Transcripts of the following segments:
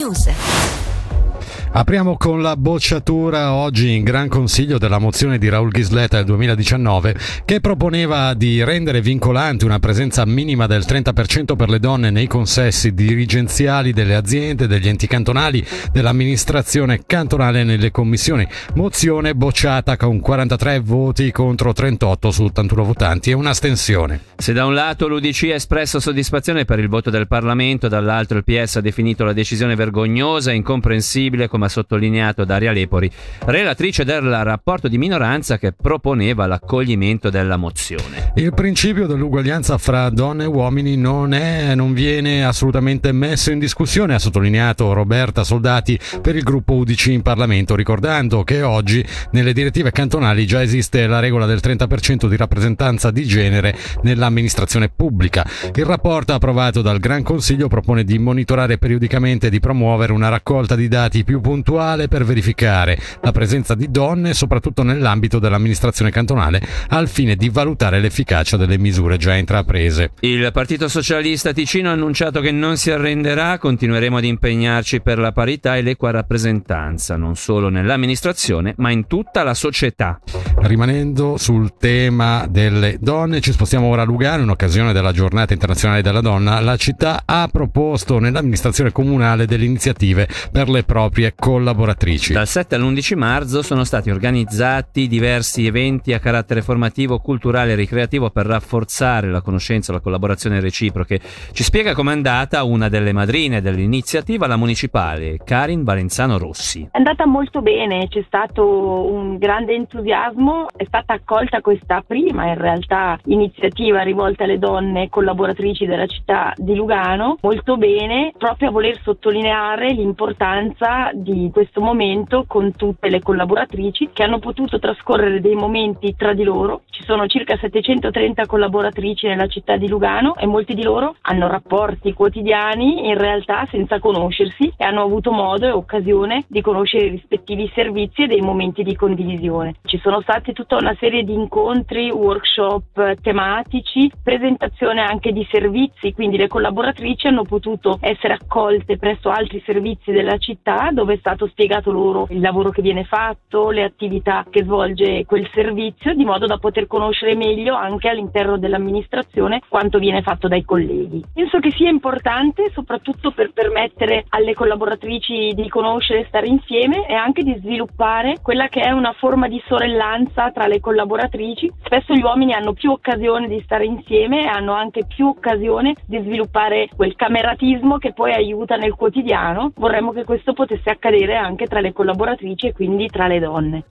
News. Apriamo con la bocciatura oggi in Gran Consiglio della mozione di Raul Ghisletta del 2019 che proponeva di rendere vincolante una presenza minima del 30% per le donne nei consessi dirigenziali delle aziende, degli enti cantonali, dell'amministrazione cantonale nelle commissioni. Mozione bocciata con 43 voti contro 38 su 81 votanti e un'astensione. Se da un lato l'UDC ha espresso soddisfazione per il voto del Parlamento, dall'altro il PS ha definito la decisione vergognosa e incomprensibile come ha sottolineato Daria Lepori, relatrice del rapporto di minoranza che proponeva l'accoglimento della mozione. Il principio dell'uguaglianza fra donne e uomini non, è, non viene assolutamente messo in discussione, ha sottolineato Roberta Soldati per il gruppo UDC in Parlamento, ricordando che oggi nelle direttive cantonali già esiste la regola del 30% di rappresentanza di genere nell'amministrazione pubblica. Il rapporto approvato dal Gran Consiglio propone di monitorare periodicamente e di promuovere una raccolta di dati più puntuale per verificare la presenza di donne, soprattutto nell'ambito dell'amministrazione cantonale, al fine di valutare l'efficacia delle misure già intraprese. Il Partito Socialista Ticino ha annunciato che non si arrenderà, continueremo ad impegnarci per la parità e l'equa rappresentanza, non solo nell'amministrazione, ma in tutta la società. Rimanendo sul tema delle donne, ci spostiamo ora a Lugano in occasione della giornata internazionale della donna. La città ha proposto nell'amministrazione comunale delle iniziative per le proprie collaboratrici. Dal 7 all'11 marzo sono stati organizzati diversi eventi a carattere formativo, culturale e ricreativo per rafforzare la conoscenza e la collaborazione reciproche. Ci spiega com'è andata una delle madrine dell'iniziativa, la municipale, Karin Valenzano Rossi. È andata molto bene, c'è stato un grande entusiasmo, è stata accolta questa prima in realtà iniziativa rivolta alle donne collaboratrici della città di Lugano, molto bene, proprio a voler sottolineare l'importanza di questo momento con tutte le collaboratrici che hanno potuto trascorrere dei momenti tra di loro. Ci sono circa 730 collaboratrici nella città di Lugano e molti di loro hanno rapporti quotidiani in realtà senza conoscersi e hanno avuto modo e occasione di conoscere i rispettivi servizi e dei momenti di condivisione. Ci sono stati tutta una serie di incontri, workshop tematici, presentazione anche di servizi, quindi le collaboratrici hanno potuto essere accolte presso altri servizi della città dove stato spiegato loro il lavoro che viene fatto, le attività che svolge quel servizio, di modo da poter conoscere meglio anche all'interno dell'amministrazione quanto viene fatto dai colleghi. Penso che sia importante soprattutto per permettere alle collaboratrici di conoscere e stare insieme e anche di sviluppare quella che è una forma di sorellanza tra le collaboratrici. Spesso gli uomini hanno più occasione di stare insieme e hanno anche più occasione di sviluppare quel cameratismo che poi aiuta nel quotidiano. Vorremmo che questo potesse potesse accadere anche tra le collaboratrici e quindi tra le donne.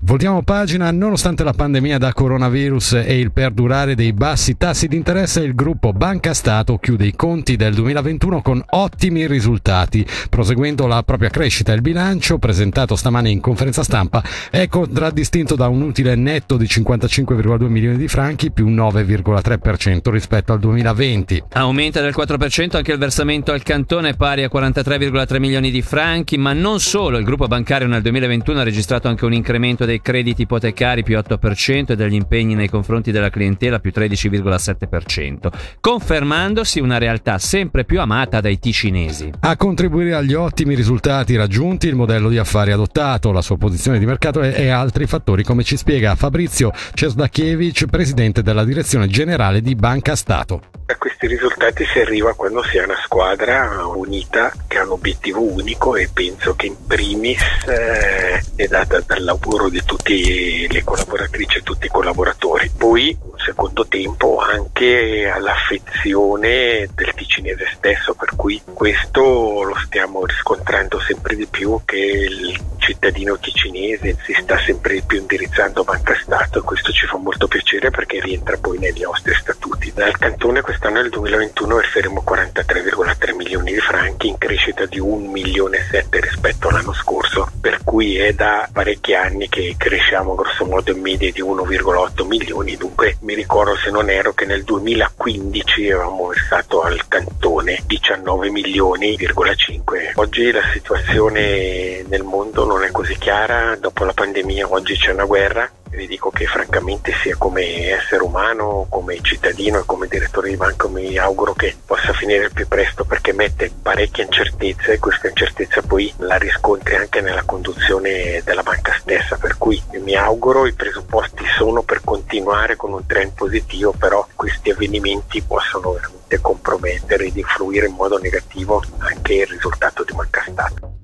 Voltiamo pagina, nonostante la pandemia da coronavirus e il perdurare dei bassi tassi di interesse, il gruppo Banca Stato chiude i conti del 2021 con ottimi risultati, proseguendo la propria crescita. Il bilancio, presentato stamane in conferenza stampa, è contraddistinto da un utile netto di 55,2 milioni di franchi, più 9,3% rispetto al 2020. Aumenta del 4% anche il versamento al cantone pari a 43,3 milioni di franchi, ma non solo, il gruppo bancario nel 2021 ha registrato anche un incremento dei crediti ipotecari più 8% e degli impegni nei confronti della clientela più 13,7%, confermandosi una realtà sempre più amata dai ticinesi. A contribuire agli ottimi risultati raggiunti il modello di affari adottato, la sua posizione di mercato e, e altri fattori, come ci spiega Fabrizio Cesdachievich, presidente della direzione generale di Banca Stato. A questi risultati si arriva quando si è una squadra unita che ha un obiettivo unico e penso che in primis eh, è data dal lavoro di tutte le collaboratrici e tutti i collaboratori. Poi, un secondo tempo, anche all'affezione del ticinese stesso, per cui questo lo stiamo riscontrando sempre di più che il cittadino ticinese si sta sempre di più indirizzando a Banca Stato e questo ci fa molto piacere perché rientra poi negli nostri statuti. Dal cantone quest'anno nel 2021 riferimo 43,3 milioni di franchi in crescita di 1 milione e 7 rispetto all'anno scorso, per cui è da parecchi anni che cresciamo grosso modo in media di 1,8 milioni, dunque mi ricordo se non ero che nel 2015 avevamo versato al cantone 19 milioni,5. Oggi la situazione nel mondo non è così chiara, dopo la pandemia oggi c'è una guerra. Vi dico che francamente sia come essere umano, come cittadino e come direttore di banco mi auguro che possa finire il più presto perché mette parecchie incertezze. E questa incertezza poi la riscontri anche nella conduzione della banca stessa, per cui mi auguro i presupposti sono per continuare con un trend positivo, però questi avvenimenti possono veramente compromettere ed influire in modo negativo anche il risultato di Banca Stato.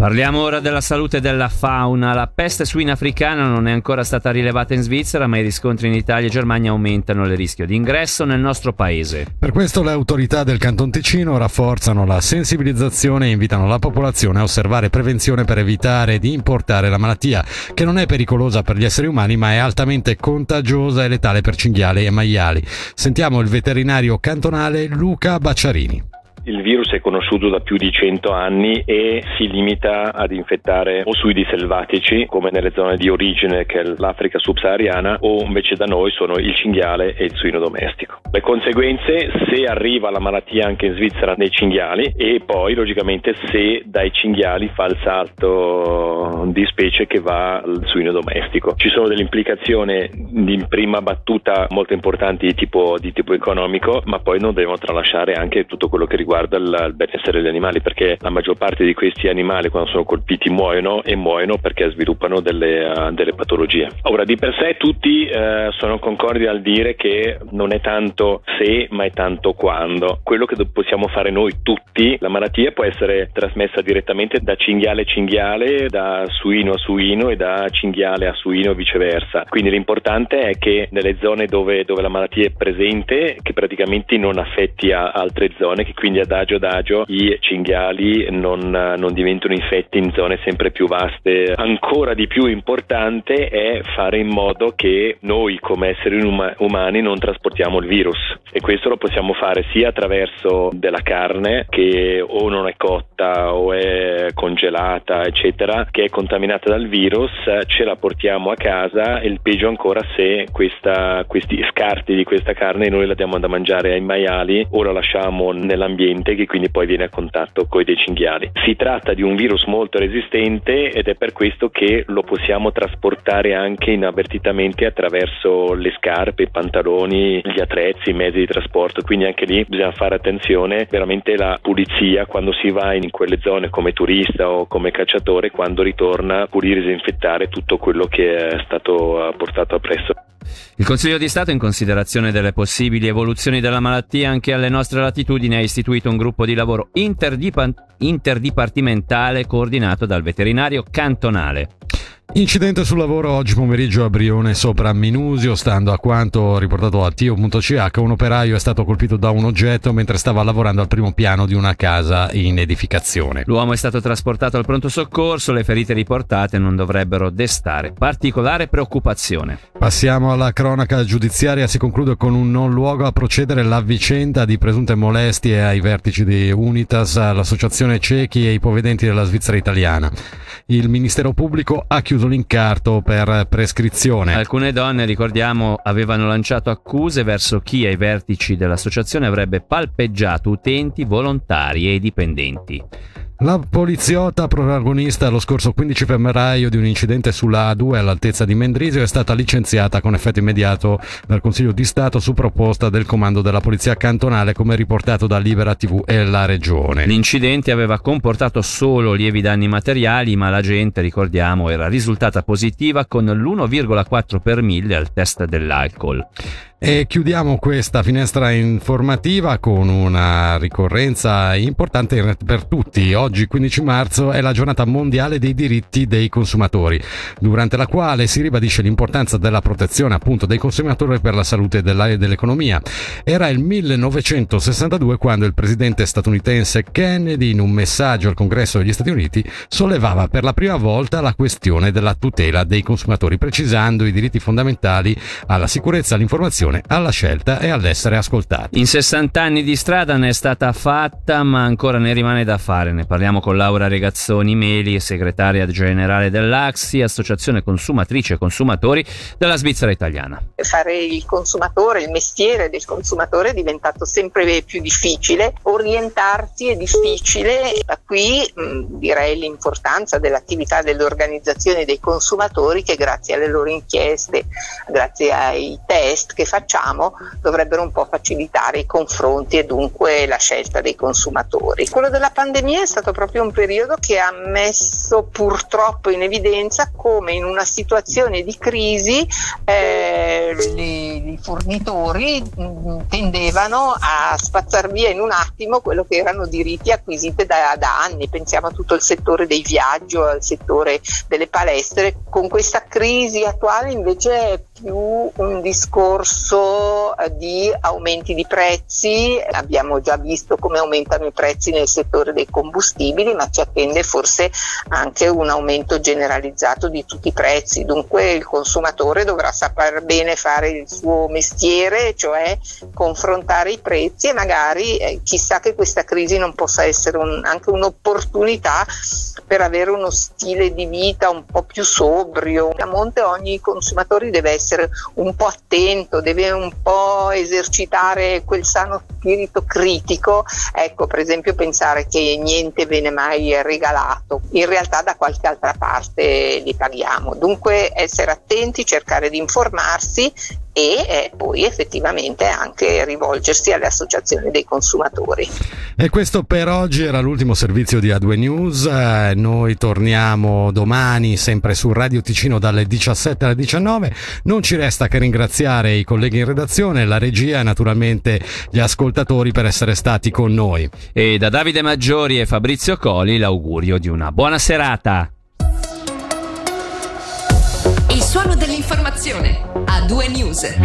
Parliamo ora della salute della fauna. La peste suina africana non è ancora stata rilevata in Svizzera, ma i riscontri in Italia e Germania aumentano il rischio di ingresso nel nostro paese. Per questo le autorità del Canton Ticino rafforzano la sensibilizzazione e invitano la popolazione a osservare prevenzione per evitare di importare la malattia, che non è pericolosa per gli esseri umani, ma è altamente contagiosa e letale per cinghiali e maiali. Sentiamo il veterinario cantonale Luca Bacciarini. Il virus è conosciuto da più di 100 anni e si limita ad infettare o suidi selvatici, come nelle zone di origine che è l'Africa subsahariana, o invece da noi sono il cinghiale e il suino domestico. Le conseguenze se arriva la malattia anche in Svizzera nei cinghiali e poi logicamente se dai cinghiali fa il salto di specie che va al suino domestico. Ci sono delle implicazioni in prima battuta molto importanti di tipo, di tipo economico, ma poi non devono tralasciare anche tutto quello che riguarda riguarda il, benessere degli animali perché la maggior parte di questi animali quando sono colpiti muoiono e muoiono perché sviluppano delle, uh, delle patologie. Ora di per sé tutti uh, sono concordi al dire che non è tanto se ma è tanto quando. Quello che possiamo fare noi tutti, la malattia può essere trasmessa direttamente da cinghiale a cinghiale, da suino a suino e da cinghiale a suino e viceversa. Quindi l'importante è che nelle zone dove, dove la malattia è presente, che praticamente non affetti a altre zone, che quindi adagio adagio i cinghiali non, non diventano infetti in zone sempre più vaste. Ancora di più importante è fare in modo che noi come esseri um- umani non trasportiamo il virus e questo lo possiamo fare sia attraverso della carne che o non è cotta o è congelata eccetera che è contaminata dal virus ce la portiamo a casa e il peggio ancora se questa, questi scarti di questa carne noi la diamo da mangiare ai maiali o la lasciamo nell'ambiente ambiente che quindi poi viene a contatto con dei cinghiali. Si tratta di un virus molto resistente ed è per questo che lo possiamo trasportare anche inavvertitamente attraverso le scarpe, i pantaloni, gli attrezzi, i mezzi di trasporto, quindi anche lì bisogna fare attenzione, veramente la pulizia quando si va in quelle zone come turista o come cacciatore, quando ritorna pulire e disinfettare tutto quello che è stato portato appresso. Il Consiglio di Stato, in considerazione delle possibili evoluzioni della malattia anche alle nostre latitudini, ha istituito un gruppo di lavoro interdipa- interdipartimentale coordinato dal veterinario cantonale. Incidente sul lavoro oggi pomeriggio a Brione sopra Minusio, stando a quanto riportato a Tio.ch, un operaio è stato colpito da un oggetto mentre stava lavorando al primo piano di una casa in edificazione. L'uomo è stato trasportato al pronto soccorso, le ferite riportate non dovrebbero destare particolare preoccupazione. Passiamo alla cronaca giudiziaria, si conclude con un non luogo a procedere la vicenda di presunte molestie ai vertici di Unitas, l'associazione ciechi e ipovedenti della Svizzera italiana. Il Ministero Pubblico ha chiuso l'incarto per prescrizione. Alcune donne, ricordiamo, avevano lanciato accuse verso chi ai vertici dell'associazione avrebbe palpeggiato utenti, volontari e dipendenti. La poliziotta protagonista lo scorso 15 febbraio di un incidente sulla A2 all'altezza di Mendrisio è stata licenziata con effetto immediato dal Consiglio di Stato su proposta del comando della Polizia Cantonale come riportato da Libera TV e la Regione. L'incidente aveva comportato solo lievi danni materiali ma la gente, ricordiamo, era risultata positiva con l'1,4 per mille al test dell'alcol. E chiudiamo questa finestra informativa con una ricorrenza importante per tutti. Oggi 15 marzo è la giornata mondiale dei diritti dei consumatori, durante la quale si ribadisce l'importanza della protezione appunto dei consumatori per la salute della, dell'economia. Era il 1962 quando il presidente statunitense Kennedy in un messaggio al Congresso degli Stati Uniti sollevava per la prima volta la questione della tutela dei consumatori, precisando i diritti fondamentali alla sicurezza, all'informazione all'informazione, alla scelta e all'essere ascoltati. In 60 anni di strada ne è stata fatta, ma ancora ne rimane da fare. Ne parliamo con Laura Regazzoni Meli, segretaria generale dell'AXI, Associazione Consumatrice e Consumatori della Svizzera Italiana. Fare il consumatore, il mestiere del consumatore è diventato sempre più difficile, orientarsi è difficile, da qui mh, direi l'importanza dell'attività delle organizzazioni dei consumatori che grazie alle loro inchieste, grazie ai test che facciamo, dovrebbero un po' facilitare i confronti e dunque la scelta dei consumatori. Quello della pandemia è stato proprio un periodo che ha messo purtroppo in evidenza come in una situazione di crisi eh, i fornitori mh, tendevano a spazzar via in un attimo quello che erano diritti acquisiti da, da anni. Pensiamo a tutto il settore dei viaggi, al settore delle palestre. Con questa crisi attuale invece più un discorso eh, di aumenti di prezzi. Abbiamo già visto come aumentano i prezzi nel settore dei combustibili, ma ci attende forse anche un aumento generalizzato di tutti i prezzi. Dunque il consumatore dovrà saper bene fare il suo mestiere, cioè confrontare i prezzi e magari eh, chissà che questa crisi non possa essere un, anche un'opportunità per avere uno stile di vita un po' più sobrio. A monte ogni consumatore deve essere un po' attento, deve un po' esercitare quel sano spirito critico, ecco per esempio pensare che niente viene mai regalato, in realtà da qualche altra parte li paghiamo. Dunque essere attenti, cercare di informarsi e eh, poi effettivamente anche rivolgersi alle associazioni dei consumatori. E questo per oggi era l'ultimo servizio di A2 News. Eh, noi torniamo domani sempre su Radio Ticino dalle 17 alle 19. Non ci resta che ringraziare i colleghi in redazione, la regia naturalmente gli ascoltatori per essere stati con noi. E da Davide Maggiori e Fabrizio Coli l'augurio di una buona serata. Il suono dell'informazione a due news.